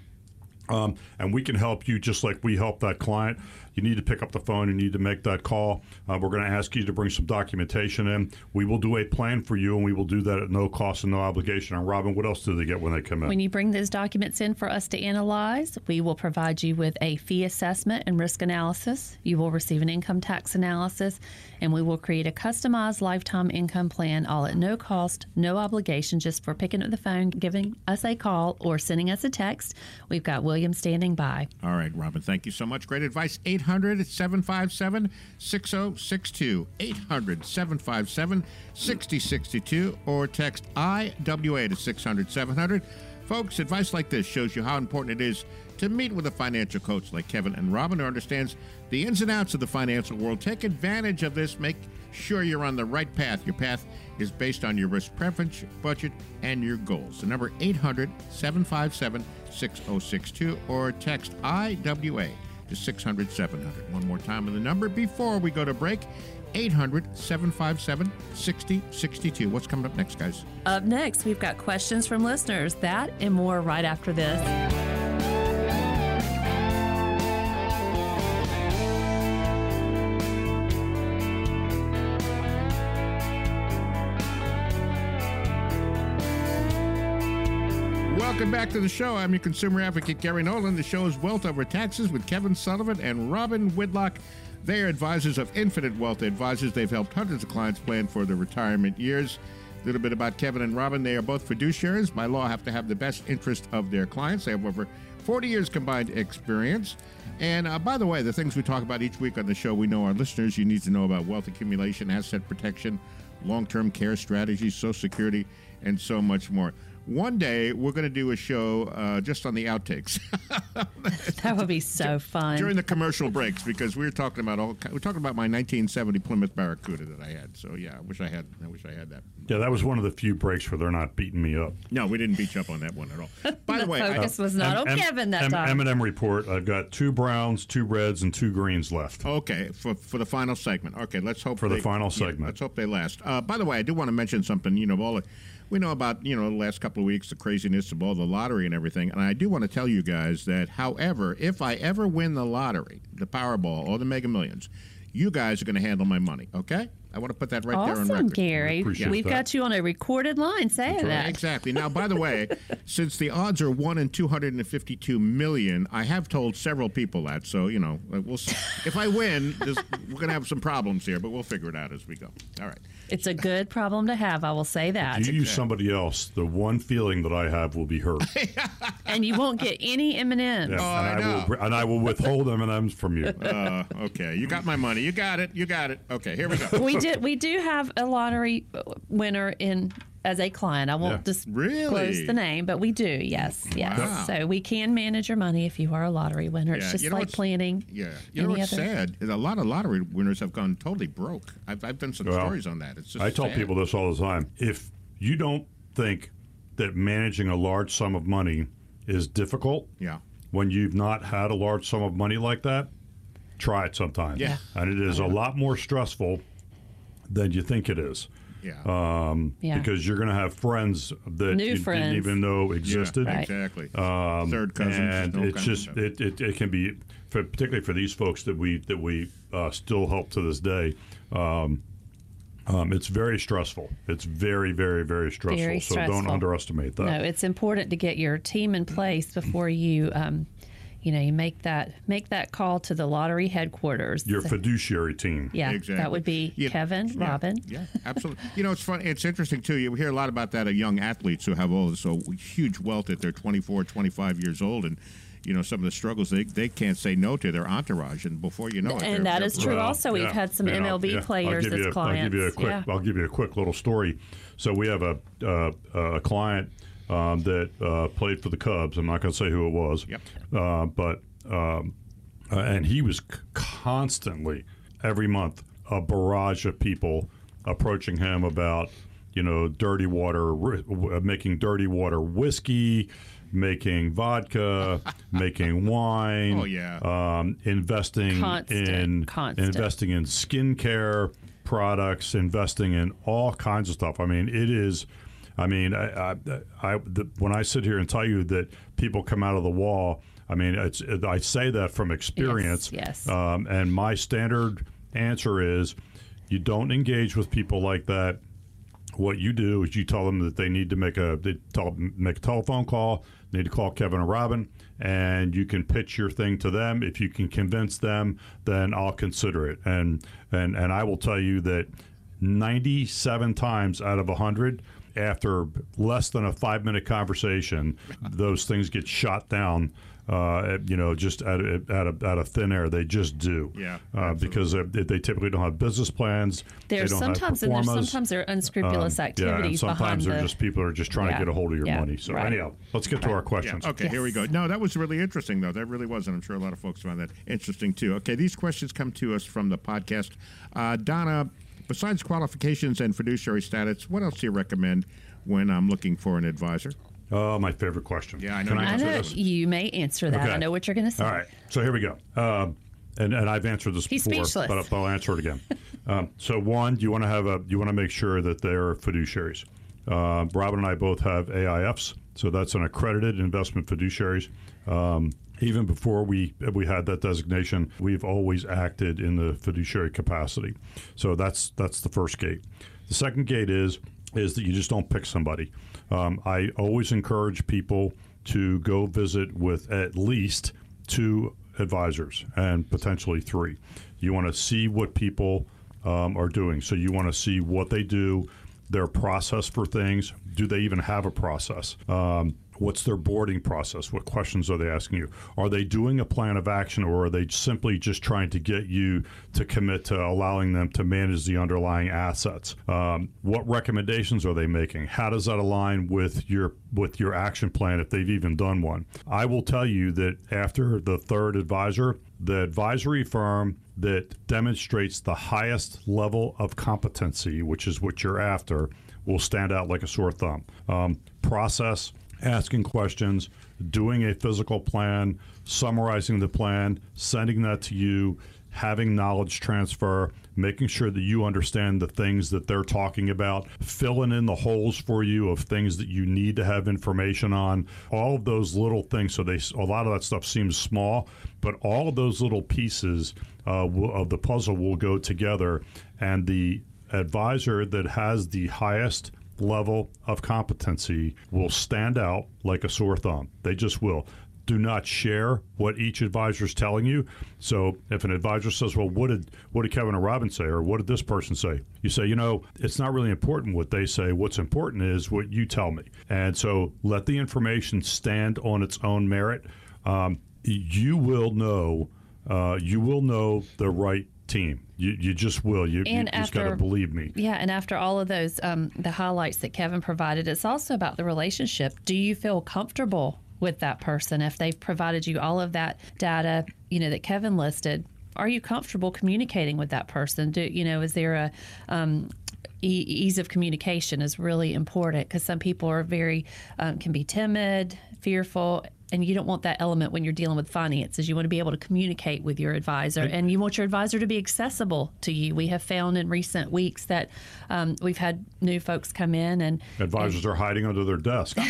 um, and we can help you just like we help that client. You need to pick up the phone. You need to make that call. Uh, we're going to ask you to bring some documentation in. We will do a plan for you, and we will do that at no cost and no obligation. And Robin, what else do they get when they come in? When you bring those documents in for us to analyze, we will provide you with a fee assessment and risk analysis. You will receive an income tax analysis, and we will create a customized lifetime income plan, all at no cost, no obligation, just for picking up the phone, giving us a call, or sending us a text. We've got William standing by. All right, Robin, thank you so much. Great advice. 800 757 6062. 800 757 6062 or text IWA to 600 700. Folks, advice like this shows you how important it is to meet with a financial coach like Kevin and Robin who understands the ins and outs of the financial world. Take advantage of this. Make sure you're on the right path. Your path is based on your risk preference, budget, and your goals. The number 800 757 6062 or text IWA to 600 700. One more time on the number before we go to break 800 757 6062. What's coming up next, guys? Up next, we've got questions from listeners. That and more right after this. Back to the show. I'm your consumer advocate, Gary Nolan. The show is Wealth Over Taxes with Kevin Sullivan and Robin Whitlock. They are advisors of Infinite Wealth Advisors. They've helped hundreds of clients plan for their retirement years. A little bit about Kevin and Robin. They are both fiduciaries. By law, have to have the best interest of their clients. They have over 40 years combined experience. And uh, by the way, the things we talk about each week on the show, we know our listeners, you need to know about wealth accumulation, asset protection, long term care strategies, Social Security, and so much more. One day, we're going to do a show uh, just on the outtakes. That would be so fun. during the commercial breaks because we were talking about all we're talking about my 1970 Plymouth Barracuda that I had. So yeah, I wish I had I wish I had that. yeah, that was one of the few breaks where they're not beating me up. No, we didn't beat you up on that one at all. By the, The way, I- focus was not on Kevin that time. M&M report. I've got two browns, two reds, and two greens left. Okay, for for the final segment. Okay, let's hope For the they- final yeah, segment. let's hope they last. Uh, by the way, I do want to mention something. You know, all the, we know about you know the last couple of weeks the craziness of all the lottery and everything, and I do want to tell you guys that, however, if I ever win the lottery, the Powerball or the Mega Millions, you guys are going to handle my money. Okay? I want to put that right there on awesome, record. Gary. We've got you on a recorded line saying right. that. Exactly. Now, by the way, since the odds are one in two hundred and fifty-two million, I have told several people that. So you know, we'll see. if I win, this, we're going to have some problems here, but we'll figure it out as we go. All right. It's a good problem to have. I will say that. If you use somebody else, the one feeling that I have will be hurt. and you won't get any M and M's. Yeah, and, I will, and I will withhold M and M's from you. Uh, okay, you got my money. You got it. You got it. Okay, here we go. we did. We do have a lottery winner in as a client. I won't Yeah. disclose Really? the name, but we do. Yes, yes. Wow. So we can manage your money if you are a lottery winner. It's Yeah, just you know like planning. Yeah, you know what's other- sad is a lot of lottery winners have gone totally broke. I've, I've done some Well, stories on that. It's just I tell sad. people this all the time. If you don't think that managing a large sum of money is difficult, Yeah. when you've not had a large sum of money like that, try it sometime. Yeah. And it is a lot more stressful than you think it is. Yeah. Um, Yeah. Because you're going to have friends that New you friends. didn't even know existed. Right. exactly. Um, Third cousins, And it's just it, it, it can be for, particularly for these folks that we that we uh, still help to this day. Um, um, it's very stressful. It's very, very, very stressful. Very so don't underestimate that. No, it's important to get your team in place before you, um, you know, you make that make that call to the lottery headquarters. Your So- fiduciary team. yeah, Exactly. that would be Yeah. Kevin, Yeah. Robin. Yeah, absolutely. you know, it's fun. It's interesting too. You hear a lot about that of young athletes who have all this so huge wealth at they're 24, 25 years old, and you know some of the struggles they they can't say no to their entourage, and before you know it, And they're- that they're is true broke. also. We've had some And MLB yeah, I'll players give you as a- clients. I'll give you a quick. yeah. I'll give you a quick little story. So we have a uh, a client um, that uh, played for the Cubs. I'm not going to say who it was. Yep. Uh, but um, uh, and he was c- constantly every month a barrage of people approaching him about you know dirty water, ri- w- making dirty water whiskey. Making vodka, making wine, Oh, yeah. um, investing Constant, in constant. investing in skincare products, investing in all kinds of stuff. I mean, it is. I mean, I, I, I the, when I sit here and tell you that people come out of the wall, I mean, it's I say that from experience. yes. Um, and my standard answer is, you don't engage with people like that. What you do is you tell them that they need to make a they tell, make a telephone call. They need to call Kevin or Robin, and you can pitch your thing to them. If you can convince them, then I'll consider it. And and and I will tell you that ninety seven times out of hundred, after less than a five minute conversation, those things get shot down. Uh, you know, just out of, out of out of thin air, they just do. Yeah, uh, because they, they typically don't have business plans. There's they don't have sometimes and there's sometimes there are unscrupulous Um, activities yeah, and sometimes they're the. just people are just trying Yeah, to get a hold of your yeah, money. So right. anyhow, let's get to our questions. Yeah. Okay, here we go. No, that was really interesting, though. That really was, and I'm sure a lot of folks found that interesting too. Okay, these questions come to us from the podcast. Uh, Donna, besides qualifications and fiduciary status, what else do you recommend when I'm looking for an advisor? Oh, my favorite question. Yeah, I know. Can you I answer know this? you may answer that. I know what you're going to say. All right. So here we go. Um, and, and I've answered this He's before, speechless. but I'll answer it again. um, so one, you want to have a you want to make sure that they're fiduciaries. Uh, Robin and I both have AIFs, so that's an accredited investment fiduciaries. Um, even before we we had that designation, we've always acted in the fiduciary capacity. So that's that's the first gate. The second gate is is that you just don't pick somebody. Um, I always encourage people to go visit with at least two advisors and potentially three. You want to see what people um, are doing. So you want to see what they do, their process for things. Do they even have a process? Um, what's their boarding process? What questions are they asking you? Are they doing a plan of action or are they simply just trying to get you to commit to allowing them to manage the underlying assets? Um, what recommendations are they making? How does that align with your with your action plan if they've even done one? I will tell you that after the third advisor, the advisory firm that demonstrates the highest level of competency, which is what you're after, will stand out like a sore thumb. Um, process, asking questions, doing a physical plan, summarizing the plan, sending that to you, having knowledge transfer, making sure that you understand the things that they're talking about, filling in the holes for you of things that you need to have information on, all of those little things. So they a lot of that stuff seems small, but all of those little pieces uh, of the puzzle will go together, and the advisor that has the highest level of competency will stand out like a sore thumb. They just will. Do not share what each advisor is telling you. So if an advisor says, "Well, what did what did Kevin or Robin say, or what did this person say?" You say, "You know, it's not really important what they say. What's important is what you tell me." And so let the information stand on its own merit. Um, you will know. Uh, you will know the right team. You, you just will. You, And you just got to believe me. Yeah, and after all of those, um, the highlights that Kevin provided, it's also about the relationship. Do you feel comfortable with that person if they've provided you all of that data, you know, that Kevin listed? Are you comfortable communicating with that person? Do you know? Is there a um, e- ease of communication is really important because some people are very um, can be timid, fearful. And you don't want that element when you're dealing with finances. You want to be able to communicate with your advisor, And- and you want your advisor to be accessible to you. We have found in recent weeks that um, we've had new folks come in and Advisors are hiding under their desk.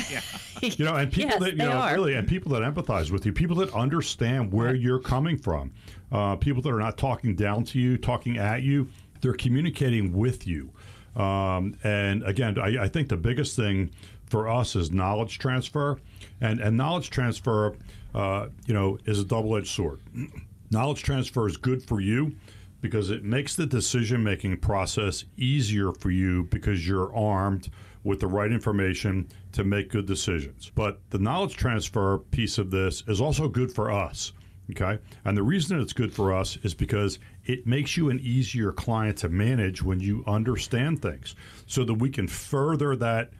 You know, and people Yes, that you know are. really, and people that empathize with you, people that understand where you're coming from, uh, people that are not talking down to you, talking at you, they're communicating with you. Um, and again, I, I think the biggest thing for us is knowledge transfer, and and knowledge transfer, uh, you know, is a double-edged sword. knowledge transfer is good for you because it makes the decision making process easier for you because you're armed with the right information to make good decisions. But the knowledge transfer piece of this is also good for us. Okay. And the reason it's good for us is because it makes you an easier client to manage when you understand things so that we can further that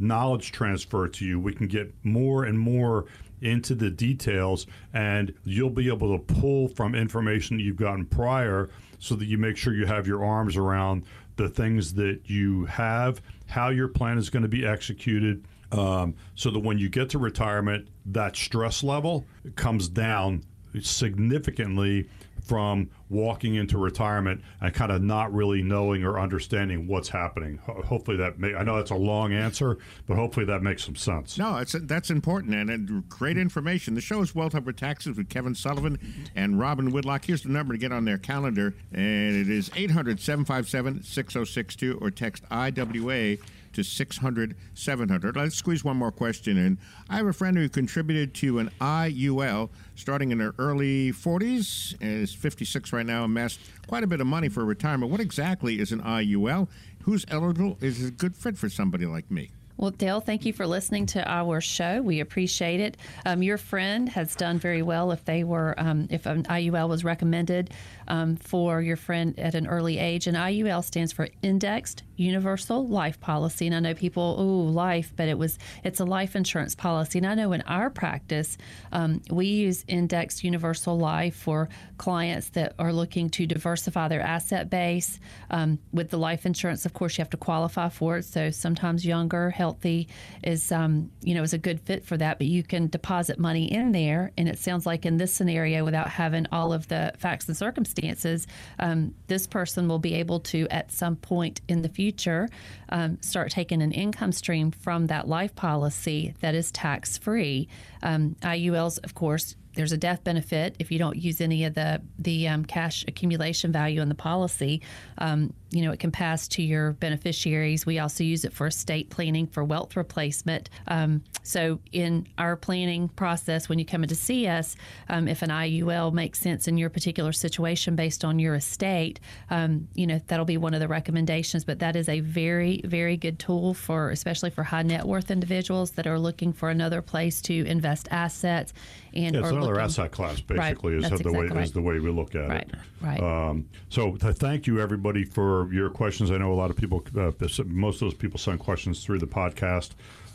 knowledge transfer to you. We can get more and more into the details, and you'll be able to pull from information that you've gotten prior so that you make sure you have your arms around the things that you have, how your plan is going to be executed. Um, so that when you get to retirement, that stress level comes down significantly from walking into retirement and kind of not really knowing or understanding what's happening. Hopefully that may, I know that's a long answer, but hopefully that makes some sense. No, it's that's important and, and great information. The show is Wealth Over Taxes with Kevin Sullivan and Robin Whitlock. Here's the number to get on their calendar, and it is 800 757 6062 or text IWA to 600 700. Let's squeeze one more question in. I have a friend who contributed to an IUL starting in her early 40s and is 56 right now, amassed quite a bit of money for retirement. What exactly is an IUL? Who's eligible? Is it a good fit for somebody like me? Well, Dale, thank you for listening to our show. We appreciate it. Um, your friend has done very well if they were, um, if an IUL was recommended um, for your friend at an early age. And IUL stands for Indexed Universal Life Policy. And I know people, ooh, life, but it was, it's a life insurance policy. And I know in our practice, um, we use Indexed Universal Life for clients that are looking to diversify their asset base. Um, with the life insurance, of course, you have to qualify for it. So sometimes younger, healthy is, um, you know, is a good fit for that. But you can deposit money in there, and it sounds like in this scenario, without having all of the facts and circumstances, um, this person will be able to, at some point in the future, um, start taking an income stream from that life policy that is tax free. Um, IULs, of course, there's a death benefit if you don't use any of the the um, cash accumulation value in the policy. Um, you know, it can pass to your beneficiaries. We also use it for estate planning for wealth replacement. Um, so, in our planning process, when you come in to see us, um, if an IUL makes sense in your particular situation based on your estate, um, you know that'll be one of the recommendations. But that is a very, very good tool for, especially for high net worth individuals that are looking for another place to invest assets and Yeah, it's another looking- asset class, Right, basically, is that's the way exactly is the way we look at Right, it. Right. Um, so th- thank you everybody for your questions. I know a lot of people, uh, most of those people send questions through the podcast,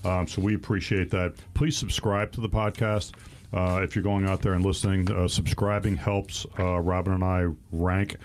um, so we appreciate that. Please subscribe to the podcast. Uh, if you're going out there and listening, uh, subscribing helps uh, Robin and I rank.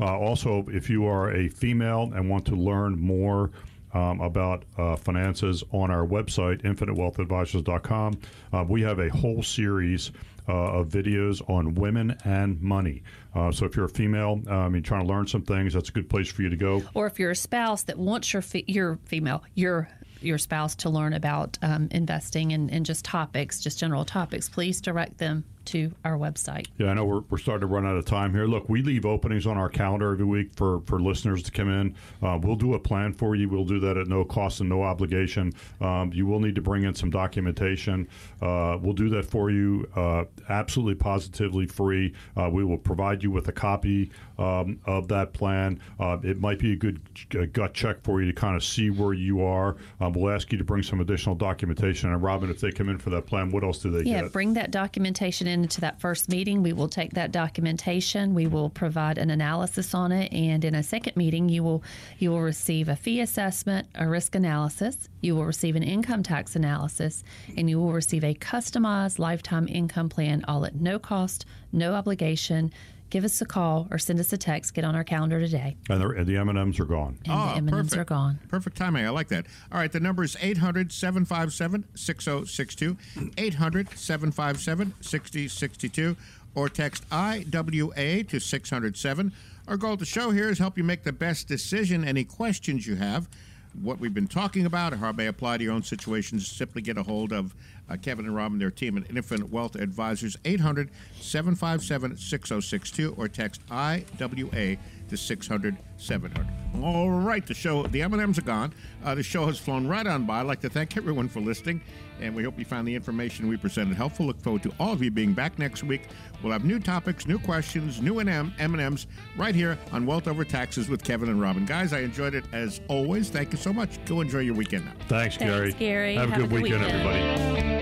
Uh, also, if you are a female and want to learn more um, about uh, finances on our website, infinitewealthadvisors.com. Uh, we have a whole series uh, of videos on women and money. Uh, so if you're a female, um, you're trying to learn some things, that's a good place for you to go. Or if you're a spouse that wants your your female your your spouse to learn about um, investing and, and just topics, just general topics, please direct them to our website. Yeah, I know we're, we're starting to run out of time here. Look, we leave openings on our calendar every week for, for listeners to come in. Uh, we'll do a plan for you. We'll do that at no cost and no obligation. Um, you will need to bring in some documentation. Uh, we'll do that for you uh, absolutely positively free. Uh, we will provide you with a copy um, of that plan. Uh, it might be a good gut check for you to kind of see where you are. Um, we'll ask you to bring some additional documentation. And Robin, if they come in for that plan, what else do they Yeah, get? bring that documentation into that first meeting. We will take that documentation. We will provide an analysis on it, and in a second meeting, you will you will receive a fee assessment, a risk analysis. You will receive an income tax analysis, and you will receive a customized lifetime income plan, all at no cost, no obligation. Give us a call or send us a text. Get on our calendar today. And the, and the M&Ms are gone. And the ah, M&Ms are gone. Perfect timing. I like that. All right, the number is 800 757 6062. 800 757 6062. Or text IWA to 607. Our goal of the show here is help you make the best decision. Any questions you have, what we've been talking about, or how it may apply to your own situations, simply get a hold of uh, Kevin and Robin their team at Infinite Wealth Advisors, 800 757 6062, or text IWA to 600 700. All right, the show, the M&Ms are gone. Uh, the show has flown right on by. I'd like to thank everyone for listening, and we hope you found the information we presented helpful. Look forward to all of you being back next week. We'll have new topics, new questions, new M- M&Ms right here on Wealth Over Taxes with Kevin and Robin. Guys, I enjoyed it as always. Thank you so much. Go enjoy your weekend now. Thanks, Thanks, Gary. Have, a good, weekend, everybody.